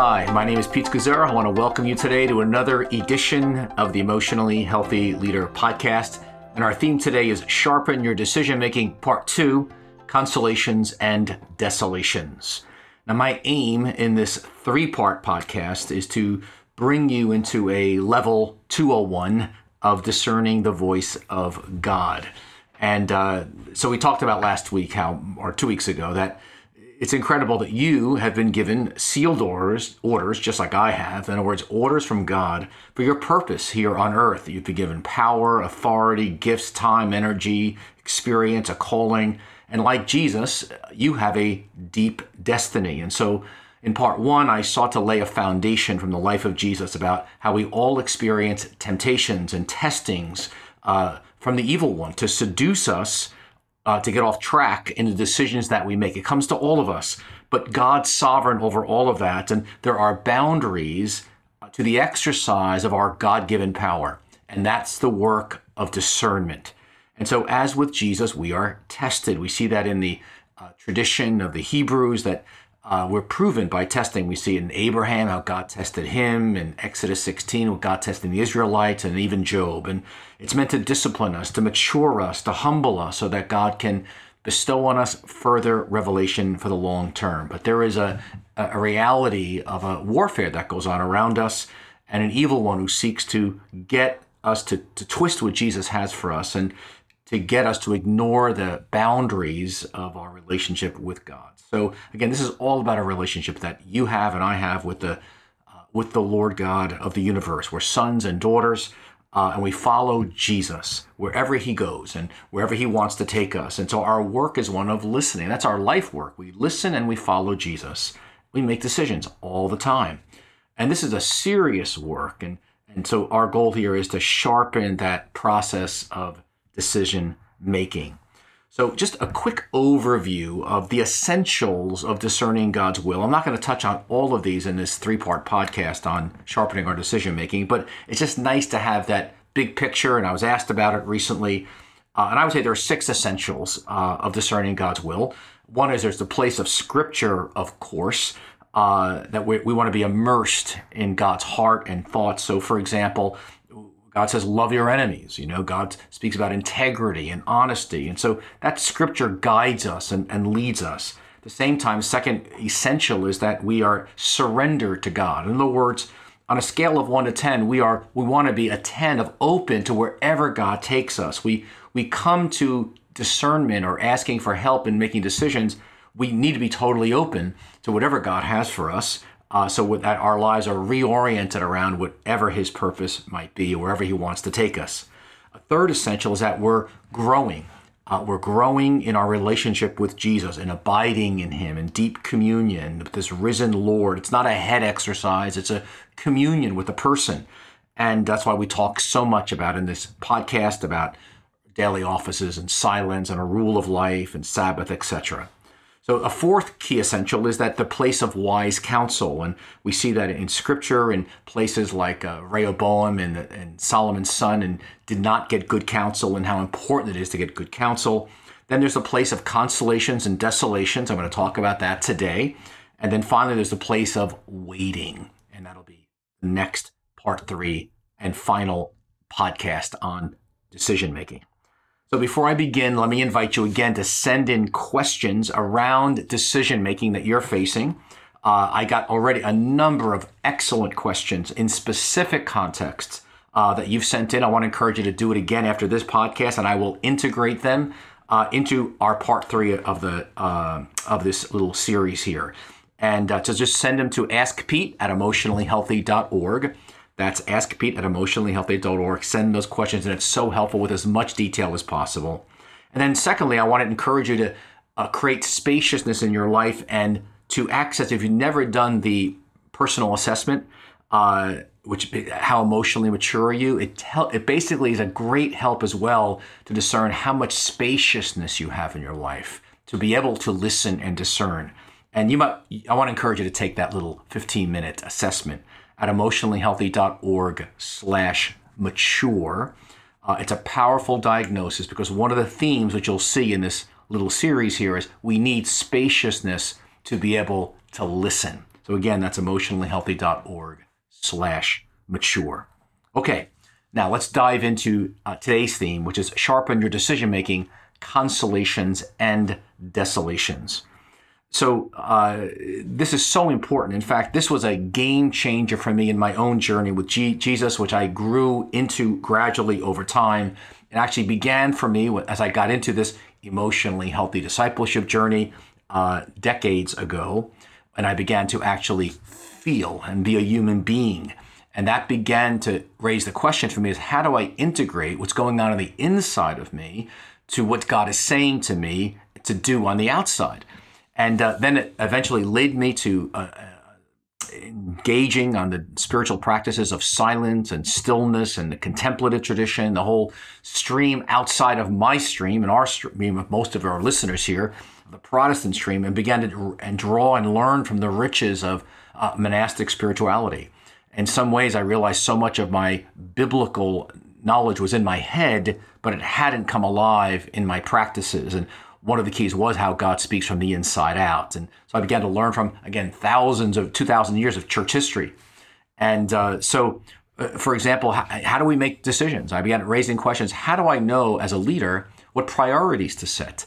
Hi, my name is Pete Scazzero. I want to welcome you today to another edition of the Emotionally Healthy Leader podcast. And our theme today is Sharpen Your Decision Making, Part 2 Consolations and Desolations. Now, my aim in this three part podcast is to bring you into a level 201 of discerning the voice of God. And uh, so we talked about last week how, or two weeks ago, that it's incredible that you have been given sealed orders, orders just like I have. In other words, orders from God for your purpose here on earth. You've been given power, authority, gifts, time, energy, experience, a calling. And like Jesus, you have a deep destiny. And so in part one, I sought to lay a foundation from the life of Jesus about how we all experience temptations and testings uh, from the evil one to seduce us uh, to get off track in the decisions that we make. It comes to all of us, but God's sovereign over all of that. And there are boundaries uh, to the exercise of our God given power. And that's the work of discernment. And so, as with Jesus, we are tested. We see that in the uh, tradition of the Hebrews that uh, we're proven by testing. We see in Abraham how God tested him, in Exodus 16, what God tested the Israelites, and even Job. And it's meant to discipline us, to mature us, to humble us, so that God can bestow on us further revelation for the long term. But there is a, a reality of a warfare that goes on around us, and an evil one who seeks to get us to, to twist what Jesus has for us and to get us to ignore the boundaries of our relationship with God. So again, this is all about a relationship that you have and I have with the uh, with the Lord God of the universe. We're sons and daughters, uh, and we follow Jesus wherever He goes and wherever He wants to take us. And so our work is one of listening. That's our life work. We listen and we follow Jesus. We make decisions all the time, and this is a serious work. And and so our goal here is to sharpen that process of decision making. So, just a quick overview of the essentials of discerning God's will. I'm not going to touch on all of these in this three part podcast on sharpening our decision making, but it's just nice to have that big picture. And I was asked about it recently. Uh, and I would say there are six essentials uh, of discerning God's will. One is there's the place of Scripture, of course, uh, that we, we want to be immersed in God's heart and thoughts. So, for example, God says, love your enemies. You know, God speaks about integrity and honesty. And so that scripture guides us and, and leads us. At the same time, second essential is that we are surrendered to God. In other words, on a scale of one to 10, we are, we want to be a 10 of open to wherever God takes us. We, we come to discernment or asking for help in making decisions. We need to be totally open to whatever God has for us uh, so that our lives are reoriented around whatever his purpose might be, wherever he wants to take us. A third essential is that we're growing. Uh, we're growing in our relationship with Jesus and abiding in Him in deep communion with this risen Lord. It's not a head exercise, it's a communion with a person. And that's why we talk so much about in this podcast about daily offices and silence and a rule of life and Sabbath, etc. So, a fourth key essential is that the place of wise counsel. And we see that in scripture in places like uh, Rehoboam and, and Solomon's son, and did not get good counsel, and how important it is to get good counsel. Then there's a place of consolations and desolations. I'm going to talk about that today. And then finally, there's the place of waiting. And that'll be the next part three and final podcast on decision making. So before I begin, let me invite you again to send in questions around decision making that you're facing. Uh, I got already a number of excellent questions in specific contexts uh, that you've sent in. I want to encourage you to do it again after this podcast, and I will integrate them uh, into our part three of the uh, of this little series here. And uh, to just send them to askpete at emotionallyhealthy.org. That's askpete at emotionallyhealthy.org. Send those questions, and it's so helpful with as much detail as possible. And then, secondly, I want to encourage you to uh, create spaciousness in your life and to access, if you've never done the personal assessment, uh, which how emotionally mature are you? It, it basically is a great help as well to discern how much spaciousness you have in your life, to be able to listen and discern. And you might, I want to encourage you to take that little 15 minute assessment at emotionallyhealthy.org slash mature. Uh, it's a powerful diagnosis because one of the themes which you'll see in this little series here is we need spaciousness to be able to listen. So again, that's emotionallyhealthy.org slash mature. Okay, now let's dive into uh, today's theme, which is sharpen your decision making, consolations and desolations. So uh, this is so important. In fact, this was a game changer for me in my own journey with G- Jesus, which I grew into gradually over time. It actually began for me as I got into this emotionally healthy discipleship journey uh, decades ago, and I began to actually feel and be a human being. And that began to raise the question for me is how do I integrate what's going on on the inside of me to what God is saying to me to do on the outside? And uh, then it eventually led me to uh, engaging on the spiritual practices of silence and stillness and the contemplative tradition, the whole stream outside of my stream and our stream of most of our listeners here, the Protestant stream, and began to and draw and learn from the riches of uh, monastic spirituality. In some ways, I realized so much of my biblical knowledge was in my head, but it hadn't come alive in my practices. And one of the keys was how God speaks from the inside out. And so I began to learn from, again, thousands of 2,000 years of church history. And uh, so, uh, for example, how, how, do we make decisions? I began raising questions. How do I know as a leader what priorities to set?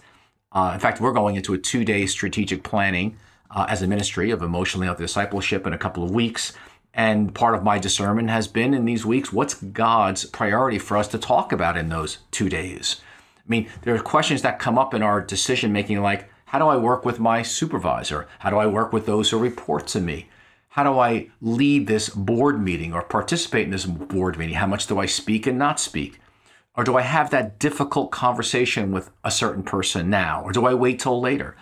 Uh, in fact, we're going into a two day strategic planning uh, as a ministry of emotionally healthy discipleship in a couple of weeks. And part of my discernment has been in these weeks what's God's priority for us to talk about in those two days? I mean, there are questions that come up in our decision making like, how do I work with my supervisor? How do I work with those who report to me? How do I lead this board meeting or participate in this board meeting? How much do I speak and not speak? Or do I have that difficult conversation with a certain person now? Or do I wait till later?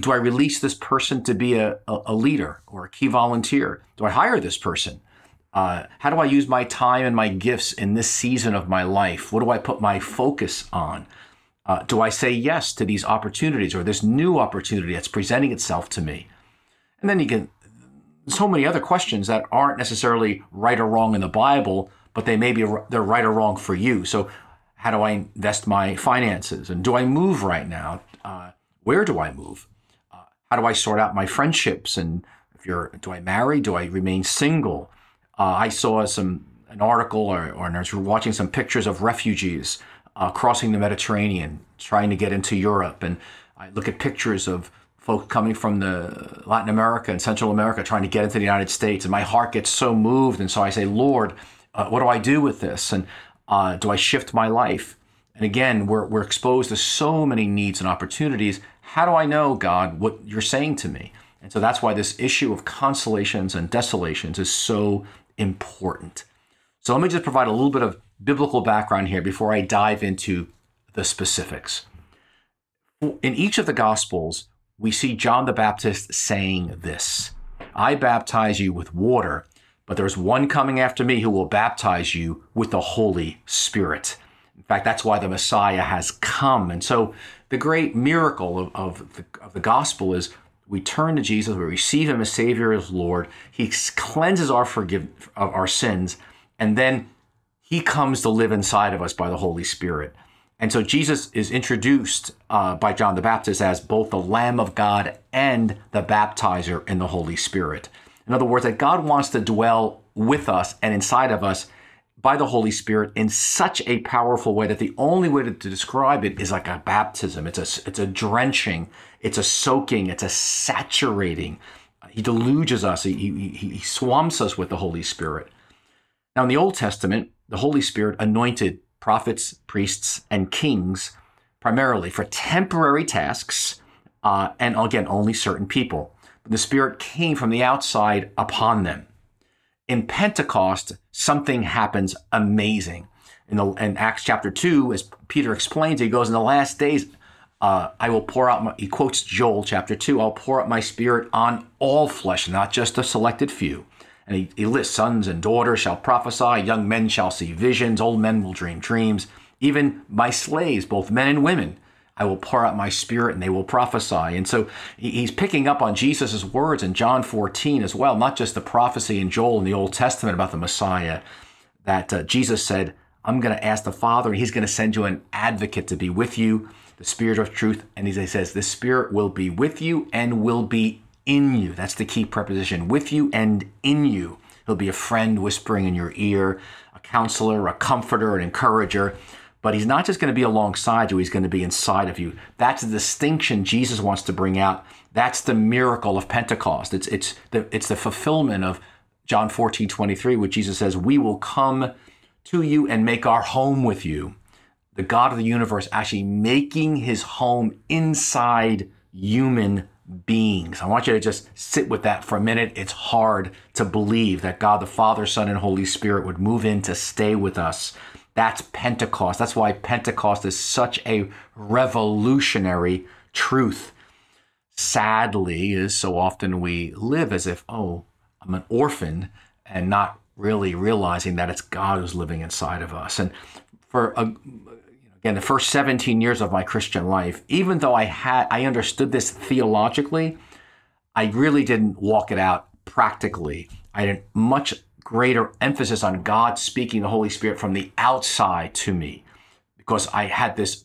Do I release this person to be a, a, leader or a key volunteer? Do I hire this person? Uh, how do I use my time and my gifts in this season of my life? What do I put my focus on? Uh, do I say yes to these opportunities or this new opportunity that's presenting itself to me? And then you can, so many other questions that aren't necessarily right or wrong in the Bible, but they may be they're right or wrong for you. So, how do I invest my finances? And do I move right now? Uh, where do I move? Uh, how do I sort out my friendships? And if you're, do I marry? Do I remain single? Uh, I saw some an article or, or I was watching some pictures of refugees uh, crossing the Mediterranean, trying to get into Europe, and I look at pictures of folks coming from the Latin America and Central America trying to get into the United States, and my heart gets so moved, and so I say, Lord, uh, what do I do with this? And uh, do I shift my life? And again, we're, we're exposed to so many needs and opportunities. How do I know, God, what you're saying to me? And so that's why this issue of consolations and desolations is so important. So let me just provide a little bit of biblical background here before I dive into the specifics. In each of the Gospels, we see John the Baptist saying this I baptize you with water, but there's one coming after me who will baptize you with the Holy Spirit. In fact, that's why the Messiah has come. And so the great miracle of, of, the, of the gospel is we turn to Jesus, we receive him as Savior, as Lord. He cleanses our forgive of our sins, and then he comes to live inside of us by the Holy Spirit. And so Jesus is introduced uh, by John the Baptist as both the Lamb of God and the baptizer in the Holy Spirit. In other words, that God wants to dwell with us and inside of us by the Holy Spirit in such a powerful way that the only way to, to, describe it is like a baptism. It's a, it's a drenching, it's a soaking, it's a saturating. He deluges us, he, he, he swamps us with the Holy Spirit. Now, in the Old Testament, the Holy Spirit anointed prophets, priests, and kings primarily for temporary tasks, uh, and again, only certain people. The Spirit came from the outside upon them in Pentecost, something happens amazing. In, the, in Acts chapter 2, as Peter explains, he goes, In the last days, uh, I will pour out, my, he quotes Joel chapter 2, I'll pour out my spirit on all flesh, not just a selected few. And he, he lists sons and daughters shall prophesy, young men shall see visions, old men will dream dreams. Even my slaves, both men and women, I will pour out my spirit and they will prophesy. And so he's picking up on Jesus' words in John 14 as well, not just the prophecy in Joel in the Old Testament about the Messiah, that uh, Jesus said, I'm going to ask the Father, and he's going to send you an advocate to be with you, the Spirit of truth. And he says, The Spirit will be with you and will be in you. That's the key preposition with you and in you. He'll be a friend whispering in your ear, a counselor, a comforter, an encourager. But he's not just going to be alongside you, he's going to be inside of you. That's the distinction Jesus wants to bring out. That's the miracle of Pentecost. It's, it's, the, it's the fulfillment of John 14, 23, where Jesus says, We will come to you and make our home with you. The God of the universe actually making his home inside human beings. I want you to just sit with that for a minute. It's hard to believe that God the Father, Son, and Holy Spirit would move in to stay with us. That's Pentecost. That's why Pentecost is such a revolutionary truth. Sadly, is so often we live as if, oh, I'm an orphan and not really realizing that it's God who's living inside of us. And for uh, a, again, the first 17 years of my Christian life, even though I had I understood this theologically, I really didn't walk it out practically. I didn't much greater emphasis on God speaking the Holy Spirit from the outside to me because I had this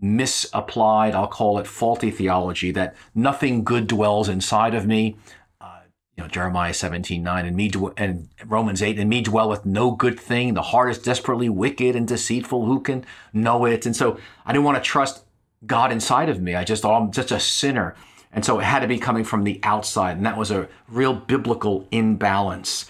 misapplied, I'll call it faulty theology that nothing good dwells inside of me uh, you know, Jeremiah 17, 9, and me and Romans 8, and me dwelleth no good thing. The heart is desperately wicked and deceitful. Who can know it? And so I didn't want to trust God inside of me. I just thought oh, I'm just a sinner. And so it had to be coming from the outside. And that was a real biblical imbalance.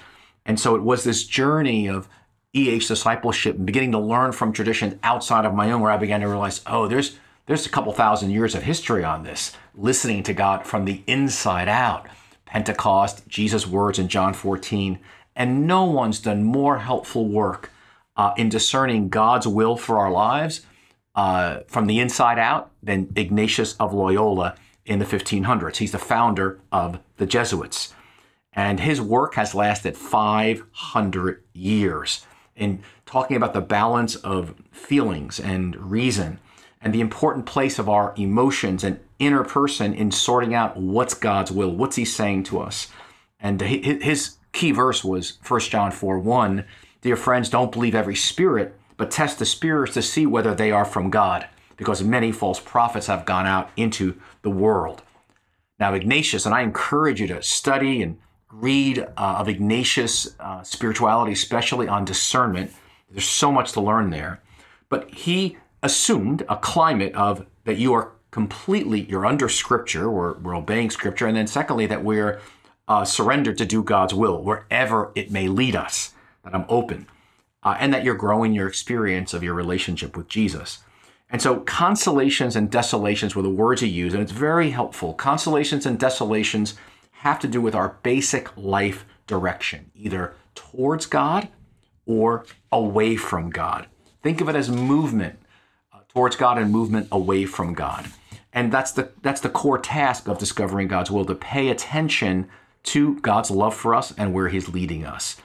And so it was this journey of EH discipleship and beginning to learn from traditions outside of my own, where I began to realize, oh, there's there's a couple thousand years of history on this, listening to God from the inside out. Pentecost, Jesus' words in John 14, and no one's done more helpful work uh, in discerning God's will for our lives uh, from the inside out than Ignatius of Loyola in the 1500s. He's the founder of the Jesuits. And his work has lasted 500 years in talking about the balance of feelings and reason and the important place of our emotions and inner person in sorting out what's God's will, what's He saying to us. And his key verse was 1 John 4 1. Dear friends, don't believe every spirit, but test the spirits to see whether they are from God, because many false prophets have gone out into the world. Now, Ignatius, and I encourage you to study and read uh, of Ignatius' uh, spirituality, especially on discernment. There's so much to learn there. But he assumed a climate of that you are completely you're under scripture we're, we're obeying scripture and then secondly that we're uh, surrendered to do god's will wherever it may lead us that i'm open uh, and that you're growing your experience of your relationship with jesus and so consolations and desolations were the words he used and it's very helpful consolations and desolations have to do with our basic life direction either towards god or away from god think of it as movement uh, towards god and movement away from god and that's the that's the core task of discovering God's will to pay attention to God's love for us and where he's leading us.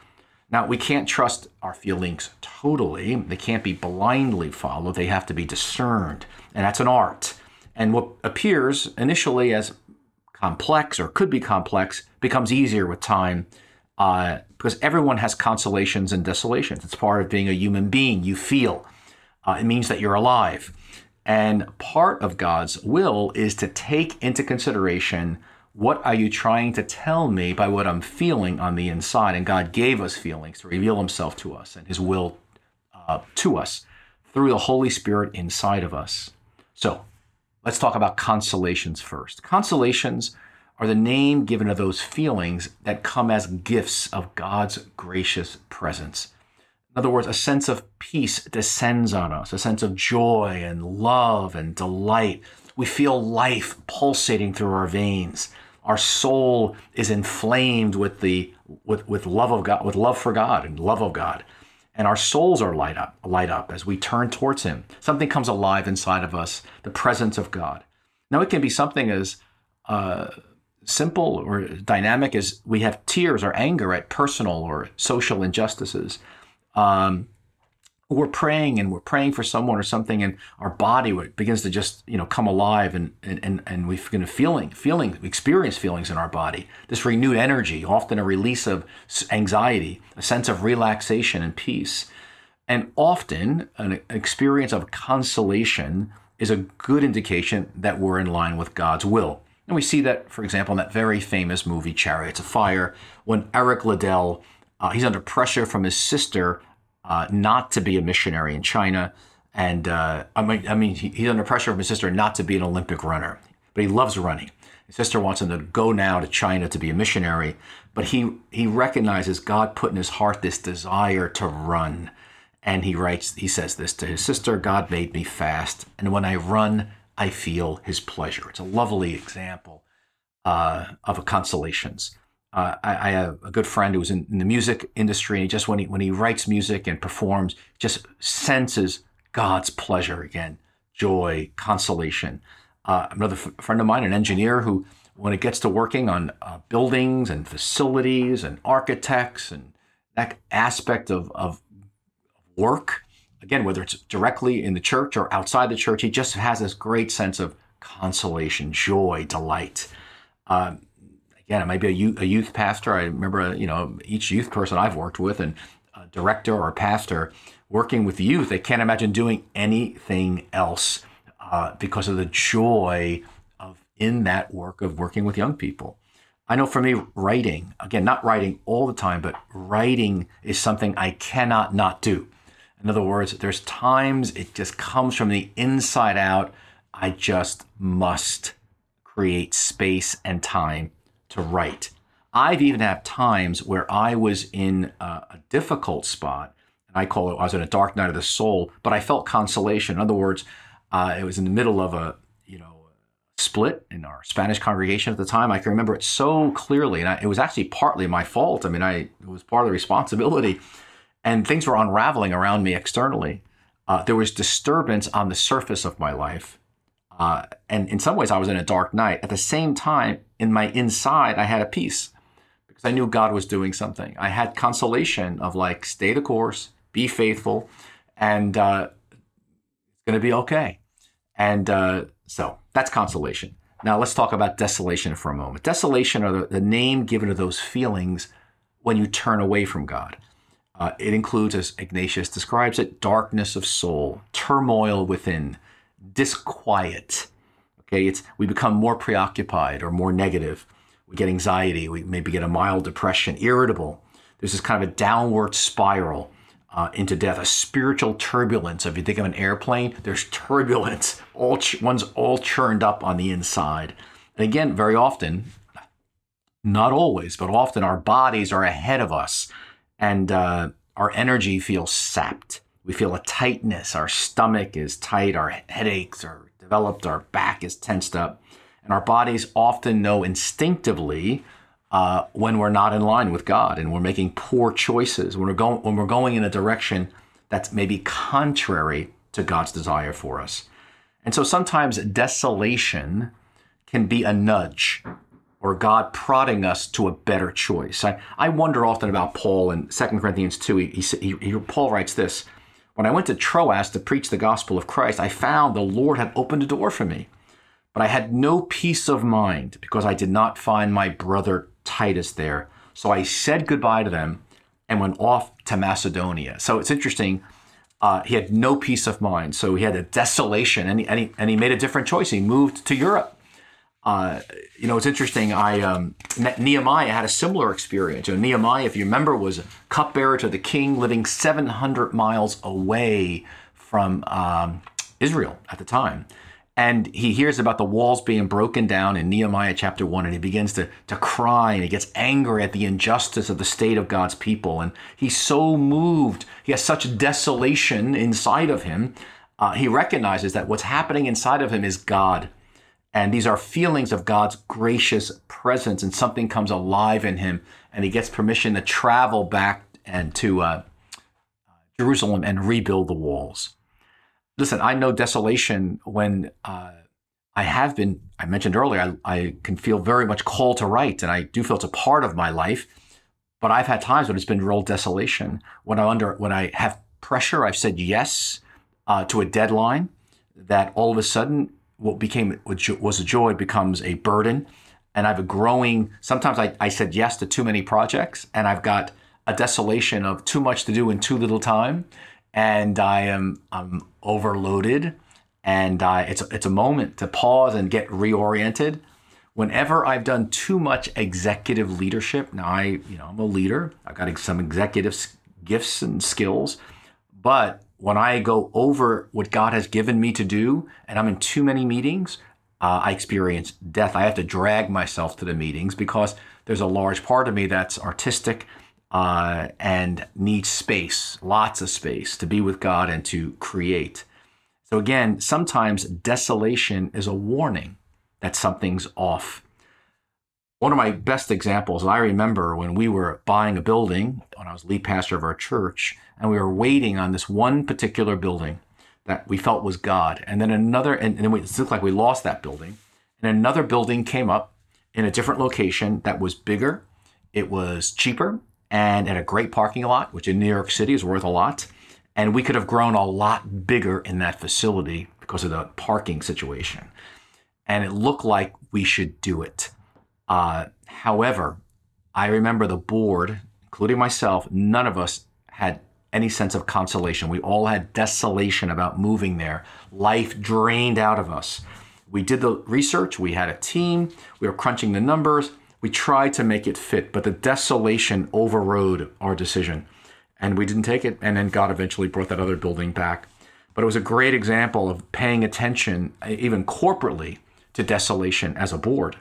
Now, we can't trust our feelings totally. They can't be blindly followed. They have to be discerned. And that's an art. And what appears initially as complex or could be complex becomes easier with time uh, because everyone has consolations and desolations. It's part of being a human being. You feel. Uh, it means that you're alive. And part of God's will is to take into consideration what are you trying to tell me by what I'm feeling on the inside? And God gave us feelings to reveal Himself to us and His will uh, to us through the Holy Spirit inside of us. So let's talk about consolations first. Consolations are the name given to those feelings that come as gifts of God's gracious presence. In other words, a sense of peace descends on us, a sense of joy and love and delight. We feel life pulsating through our veins. Our soul is inflamed with the with, with love of God, with love for God and love of God. And our souls are light up, light up as we turn towards Him. Something comes alive inside of us, the presence of God. Now it can be something as uh, simple or dynamic as we have tears or anger at personal or social injustices um, we're praying and we're praying for someone or something and our body begins to just you know come alive and and and we begin feeling feeling experience feelings in our body. This renewed energy often a release of anxiety a sense of relaxation and peace. And often an experience of consolation is a good indication that we're in line with God's will. And we see that, for example, in that very famous movie, Chariots of Fire, when Eric Liddell, uh, he's under pressure from his sister uh, not to be a missionary in China. And uh, I mean, I mean, he's under pressure from his sister not to be an Olympic runner, but he loves running. His sister wants him to go now to China to be a missionary, but he he recognizes God put in his heart this desire to run. And he writes, he says this to his sister God made me fast, and when I run, I feel his pleasure. It's a lovely example uh, of a consolations. Uh, I, I, have a good friend who was in, in, the music industry, and just when he when he writes music and performs, just senses God's pleasure again, joy, consolation. Uh, another f- friend of mine, an engineer who, when it gets to working on uh, buildings and facilities and architects and that aspect of, of work, again, whether it's directly in the church or outside the church, he just has this great sense of consolation, joy, delight. Um, again, it might be a youth, a youth pastor. I remember, you know, each youth person I've worked with and a director or a pastor working with youth, they can't imagine doing anything else uh, because of the joy of in that work of working with young people. I know for me, writing, again, not writing all the time, but writing is something I cannot not do. In other words, there's times it just comes from the inside out. I just must create space and time to write. I've even had times where I was in a, a difficult spot, and I call it I was in a dark night of the soul, but I felt consolation. In other words, uh, it was in the middle of a you know split in our Spanish congregation at the time. I can remember it so clearly, and I, it was actually partly my fault. I mean, I it was part of the responsibility and things were unraveling around me externally. Uh, there was disturbance on the surface of my life. Uh, and in some ways, I was in a dark night. At the same time, in my inside, I had a peace because I knew God was doing something. I had consolation of like, stay the course, be faithful, and uh, it's going to be okay. And uh, so that's consolation. Now let's talk about desolation for a moment. Desolation are the, the name given to those feelings when you turn away from God. Uh, it includes, as Ignatius describes it, darkness of soul, turmoil within, disquiet. Okay, it's we become more preoccupied or more negative. We get anxiety. We maybe get a mild depression, irritable. There's this kind of a downward spiral uh, into death, a spiritual turbulence. If you think of an airplane, there's turbulence. All ch- one's all churned up on the inside. And again, very often, not always, but often, our bodies are ahead of us and uh, our energy feels sapped. We feel a tightness. Our stomach is tight. Our headaches are developed. Our back is tensed up. And our bodies often know instinctively uh, when we're not in line with God and we're making poor choices, when we're, going, when we're going in a direction that's maybe contrary to God's desire for us. And so sometimes desolation can be a nudge or God prodding us to a better choice. I, I wonder often about Paul in 2 Corinthians 2. He, he, he, Paul writes this When I went to Troas to preach the gospel of Christ, I found the Lord had opened a door for me. But I had no peace of mind because I did not find my brother Titus there. So I said goodbye to them and went off to Macedonia. So it's interesting. Uh, he had no peace of mind. So he had a desolation and he, and, he, and he made a different choice. He moved to Europe uh, you know, it's interesting. I um, Nehemiah had a similar experience. You know, Nehemiah, if you remember, was a cupbearer to the king, living 700 miles away from um, Israel at the time. And he hears about the walls being broken down in Nehemiah chapter 1, and he begins to, to cry and he gets angry at the injustice of the state of God's people. And he's so moved, he has such desolation inside of him. Uh, he recognizes that what's happening inside of him is God and these are feelings of God's gracious presence, and something comes alive in him, and he gets permission to travel back and to uh, Jerusalem and rebuild the walls. Listen, I know desolation when uh, I have been, I mentioned earlier, I, I can feel very much called to write, and I do feel it's a part of my life. But I've had times when it's been real desolation. When I under, when I have pressure, I've said yes uh, to a deadline that all of a sudden what became was a joy becomes a burden. And i have a growing sometimes I, I said yes to too many projects and i've got a desolation of too much to do in too little time. And i am i'm overloaded. And I, it's, it's a moment to pause and get reoriented. Whenever I've done too much executive leadership, now I, you know, I'm a leader. I've got some executive gifts and skills, but when I go over what God has given me to do and I'm in too many meetings, uh, I experience death. I have to drag myself to the meetings because there's a large part of me that's artistic uh, and needs space, lots of space to be with God and to create. So, again, sometimes desolation is a warning that something's off. One of my best examples, I remember when we were buying a building, when I was lead pastor of our church, and we were waiting on this one particular building that we felt was God. And then another, and, and it looked like we lost that building. And another building came up in a different location that was bigger, it was cheaper, and at a great parking lot, which in New York City is worth a lot. And we could have grown a lot bigger in that facility because of the parking situation. And it looked like we should do it. Uh, however, I remember the board, including myself, none of us had any sense of consolation. We all had desolation about moving there, life drained out of us. We did the research, we had a team, we were crunching the numbers, we tried to make it fit, but the desolation overrode our decision and we didn't take it. And then God eventually brought that other building back. But it was a great example of paying attention, even corporately, to desolation as a board.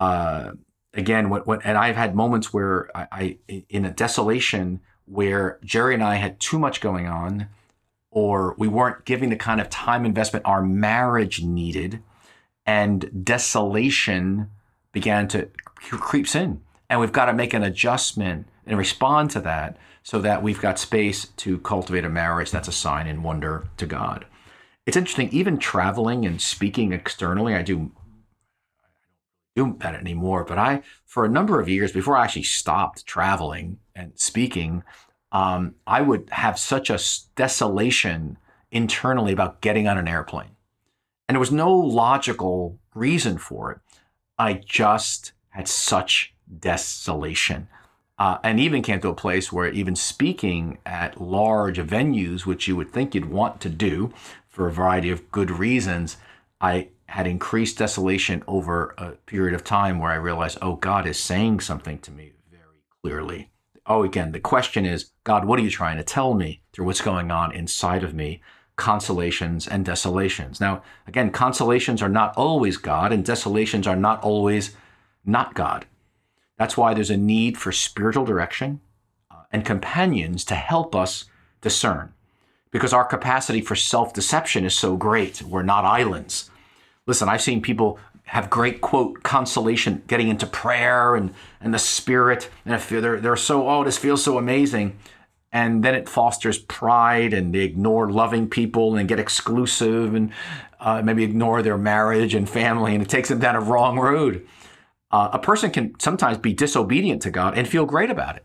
Uh, again, what, what, and I've had moments where I, I, in a desolation, where Geri and I had too much going on, or we weren't giving the kind of time investment our marriage needed, and desolation began to creeps in, and we've got to make an adjustment and respond to that so that we've got space to cultivate a marriage that's a sign and wonder to God. It's interesting, even traveling and speaking externally, I do do that anymore, but I, for a number of years before I actually stopped traveling and speaking, um, I would have such a desolation internally about getting on an airplane. And there was no logical reason for it. I just had such desolation. Uh, and even came to a place where even speaking at large venues, which you would think you'd want to do for a variety of good reasons, I had increased desolation over a period of time where I realized, oh, God is saying something to me very clearly. Oh, again, the question is, God, what are you trying to tell me through what's going on inside of me? Consolations and desolations. Now, again, consolations are not always God, and desolations are not always not God. That's why there's a need for spiritual direction uh, and companions to help us discern, because our capacity for self deception is so great. We're not islands. Listen, I've seen people have great quote consolation getting into prayer and and the spirit and if they're they're so oh this feels so amazing and then it fosters pride and they ignore loving people and get exclusive and uh, maybe ignore their marriage and family and it takes them down a wrong road uh, a person can sometimes be disobedient to god and feel great about it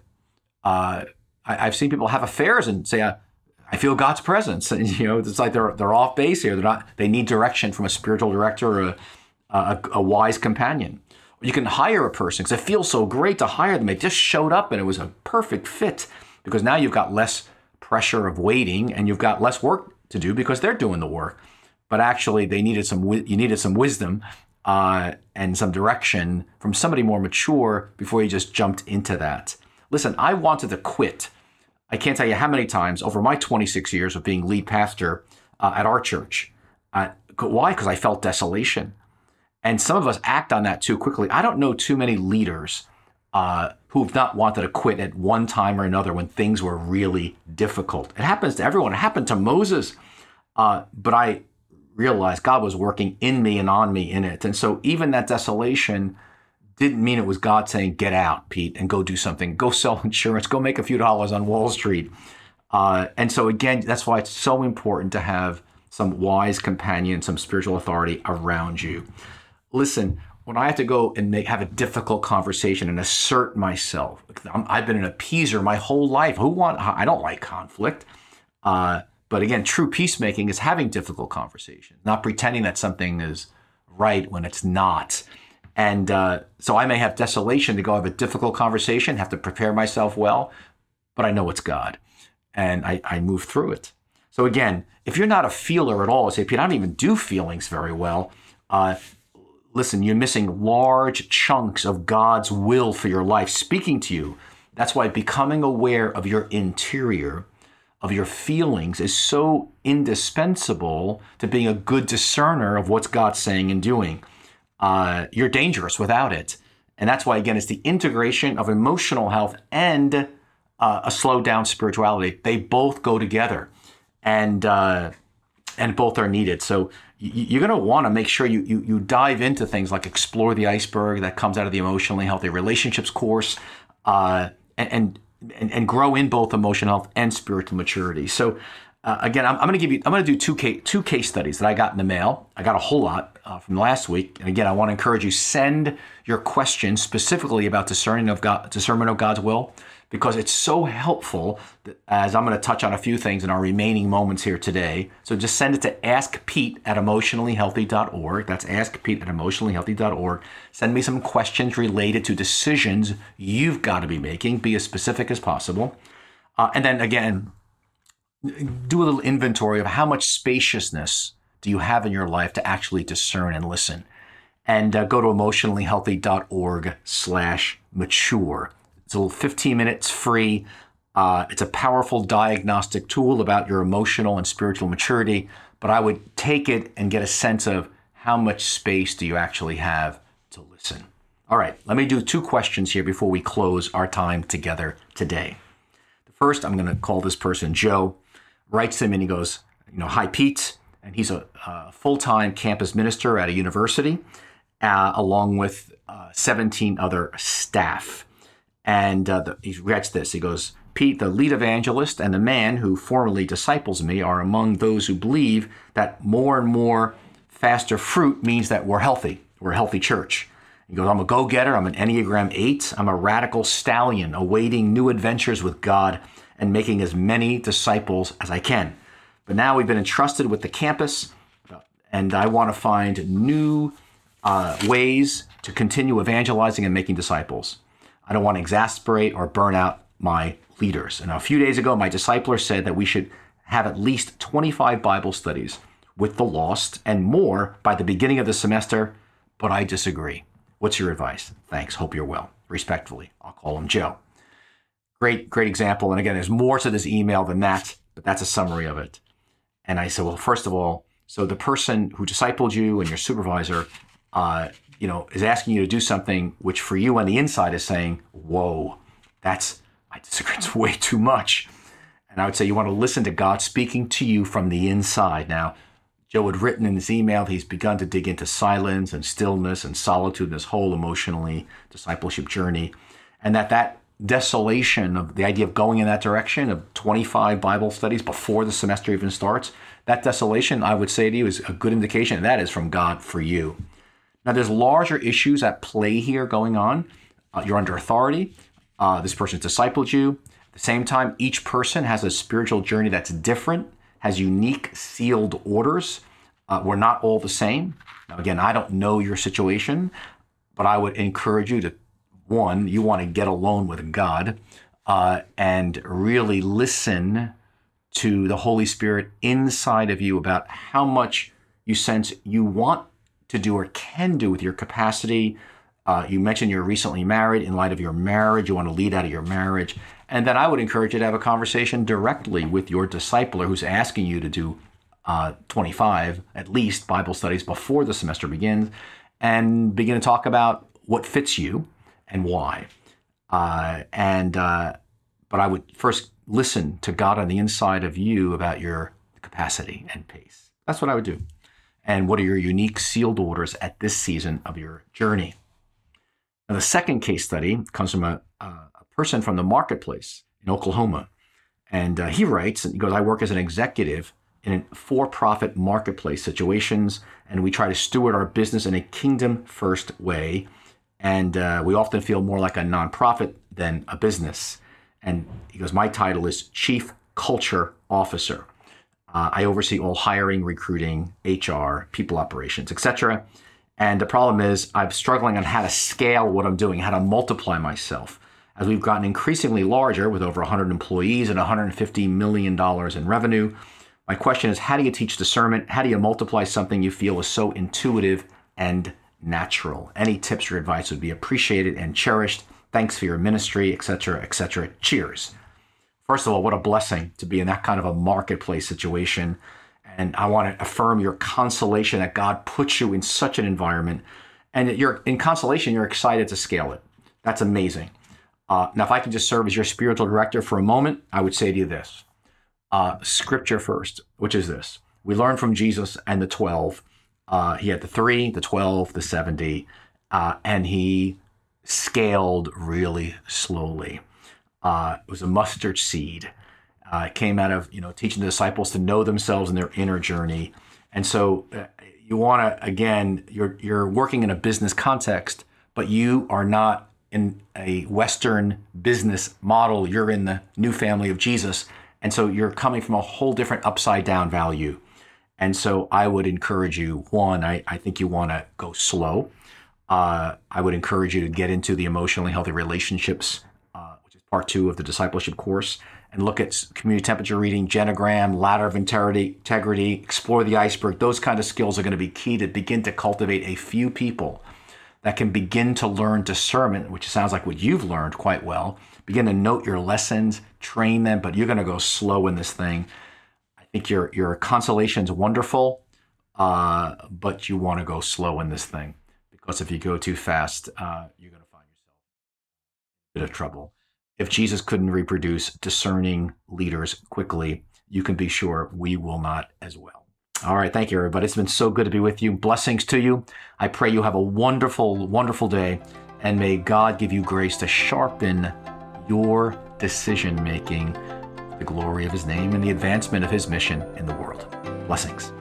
uh, I, have seen people have affairs and say I feel God's presence. And, you know, it's like they're they're off base here. They're not. They need direction from a spiritual director or a, a, a wise companion. You can hire a person because it feels so great to hire them. They just showed up and it was a perfect fit because now you've got less pressure of waiting and you've got less work to do because they're doing the work. But actually, they needed some. You needed some wisdom uh, and some direction from somebody more mature before you just jumped into that. Listen, I wanted to quit I can't tell you how many times over my 26 years of being lead pastor uh, at our church. Uh, why? Because I felt desolation. And some of us act on that too quickly. I don't know too many leaders uh, who've not wanted to quit at one time or another when things were really difficult. It happens to everyone. It happened to Moses. Uh, but I realized God was working in me and on me in it. And so even that desolation didn't mean it was God saying, get out, Pete, and go do something. Go sell insurance. Go make a few dollars on Wall Street. Uh, and so, again, that's why it's so important to have some wise companion, some spiritual authority around you. Listen, when I have to go and make, have a difficult conversation and assert myself, i have been an appeaser my whole life. Who want? I don't like conflict. Uh, but again, true peacemaking is having difficult conversations, not pretending that something is right when it's not. And uh, so I may have desolation to go have a difficult conversation, have to prepare myself well, but I know it's God. And I, I move through it. So again, if you're not a feeler at all, say, Pete, I don't even do feelings very well. Uh, listen, you're missing large chunks of God's will for your life speaking to you. That's why becoming aware of your interior, of your feelings, is so indispensable to being a good discerner of what's God saying and doing. Uh, you're dangerous without it. And that's why, again, it's the integration of emotional health and uh, a slowed down spirituality. They both go together. And, uh, and both are needed. So you're going to want to make sure you, you, you dive into things like explore the iceberg that comes out of the emotionally healthy relationships course, uh, and, and and grow in both emotional health and spiritual maturity. So uh, again, I'm, I'm going to give you I'm going to do two case two case studies that I got in the mail. I got a whole lot uh, from last week, and again, I want to encourage you send your questions specifically about discerning of God, discernment of God's will because it's so helpful as I'm going to touch on a few things in our remaining moments here today. So just send it to askpete at emotionallyhealthy.org. That's askpete at emotionallyhealthy.org. Send me some questions related to decisions you've got to be making. Be as specific as possible. Uh, and then again, do a little inventory of how much spaciousness do you have in your life to actually discern and listen. And uh, go to emotionallyhealthy.org slash mature. It's a little 15 minutes free. Uh, it's a powerful diagnostic tool about your emotional and spiritual maturity, but I would take it and get a sense of how much space do you actually have to listen. All right, let me do two questions here before we close our time together today. The first, I'm going to call this person Joe. Writes him and he goes, you know, hi Pete, and he's a, a full-time campus minister at a university, uh, along with uh, 17 other staff. And uh, the, he writes this he goes, Pete, the lead evangelist, and the man who formerly disciples me are among those who believe that more and more faster fruit means that we're healthy. We're a healthy church. He goes, I'm a go getter. I'm an Enneagram 8. I'm a radical stallion awaiting new adventures with God and making as many disciples as I can. But now we've been entrusted with the campus, and I want to find new uh, ways to continue evangelizing and making disciples. I don't want to exasperate or burn out my leaders. And a few days ago, my discipler said that we should have at least 25 Bible studies with the lost and more by the beginning of the semester, but I disagree. What's your advice? Thanks. Hope you're well. Respectfully, I'll call him Joe. Great, great example. And again, there's more to this email than that, but that's a summary of it. And I said, well, first of all, so the person who discipled you and your supervisor uh, you know, is asking you to do something which for you on the inside is saying, whoa, that's, I disagree, it's way too much. And I would say you want to listen to God speaking to you from the inside. Now, Joe had written in his email, he's begun to dig into silence and stillness and solitude in his whole emotionally discipleship journey. And that that desolation of the idea of going in that direction of 25 Bible studies before the semester even starts, that desolation, I would say to you, is a good indication that is from God for you. Now, there's larger issues at play here going on. Uh, you're under authority. Uh, this person's discipled you. At the same time, each person has a spiritual journey that's different, has unique sealed orders. Uh, we're not all the same. Now, again, I don't know your situation, but I would encourage you to one, you want to get alone with God uh, and really listen to the Holy Spirit inside of you about how much you sense you want to do or can do with your capacity. Uh, you mentioned you're recently married. In light of your marriage, you want to lead out of your marriage. And then I would encourage you to have a conversation directly with your discipler who's asking you to do uh, 25 at least Bible studies before the semester begins and begin to talk about what fits you and why. Uh, and uh, but I would first listen to God on the inside of you about your capacity and pace. That's what I would do and what are your unique sealed orders at this season of your journey. Now, the second case study comes from a, a person from the marketplace in Oklahoma. And uh, he writes, and he goes, I work as an executive in for profit marketplace situations, and we try to steward our business in a kingdom first way. And uh, we often feel more like a nonprofit than a business. And he goes, My title is Chief Culture Officer. Uh, I oversee all hiring, recruiting, HR, people operations, etc. And the problem is, I'm struggling on how to scale what I'm doing, how to multiply myself. As we've gotten increasingly larger with over 100 employees and $150 million in revenue, my question is how do you teach discernment? How do you multiply something you feel is so intuitive and natural. Any tips or advice would be appreciated and cherished. Thanks for your ministry, etc., etc. Cheers. First of all, what a blessing to be in that kind of a marketplace situation. And I want to affirm your consolation that God puts you in such an environment. And you're in consolation, you're excited to scale it. That's amazing. Uh, now, if I can just serve as your spiritual director for a moment, I would say to you this uh, Scripture first, which is this. We learn from Jesus and the 12. Uh, he had the three, the 12, the 70, uh, and he scaled really slowly. Uh, it was a mustard seed. Uh, it came out of you know teaching the disciples to know themselves and their inner journey. And so you want to again, you're you're working in a business context, but you are not in a Western business model. You're in the new family of Jesus. And so you're coming from a whole different upside down value. And so I would encourage you one, I, I think you want to go slow. Uh, I would encourage you to get into the emotionally healthy relationships, uh, which is part two of the discipleship course, and look at community temperature reading, genogram, ladder of integrity, integrity, explore the iceberg. Those kind of skills are going to be key to begin to cultivate a few people that can begin to learn discernment, which sounds like what you've learned quite well. Begin to note your lessons, train them, but you're going to go slow in this thing. Think your your consolation's wonderful, uh, but you want to go slow in this thing because if you go too fast, uh, you're going to find yourself in a bit of trouble. If Jesus couldn't reproduce discerning leaders quickly, you can be sure we will not as well. All right. Thank you, everybody. It's been so good to be with you. Blessings to you. I pray you have a wonderful, wonderful day, and may God give you grace to sharpen your decision making, the glory of his name, and the advancement of his mission in the world. Blessings.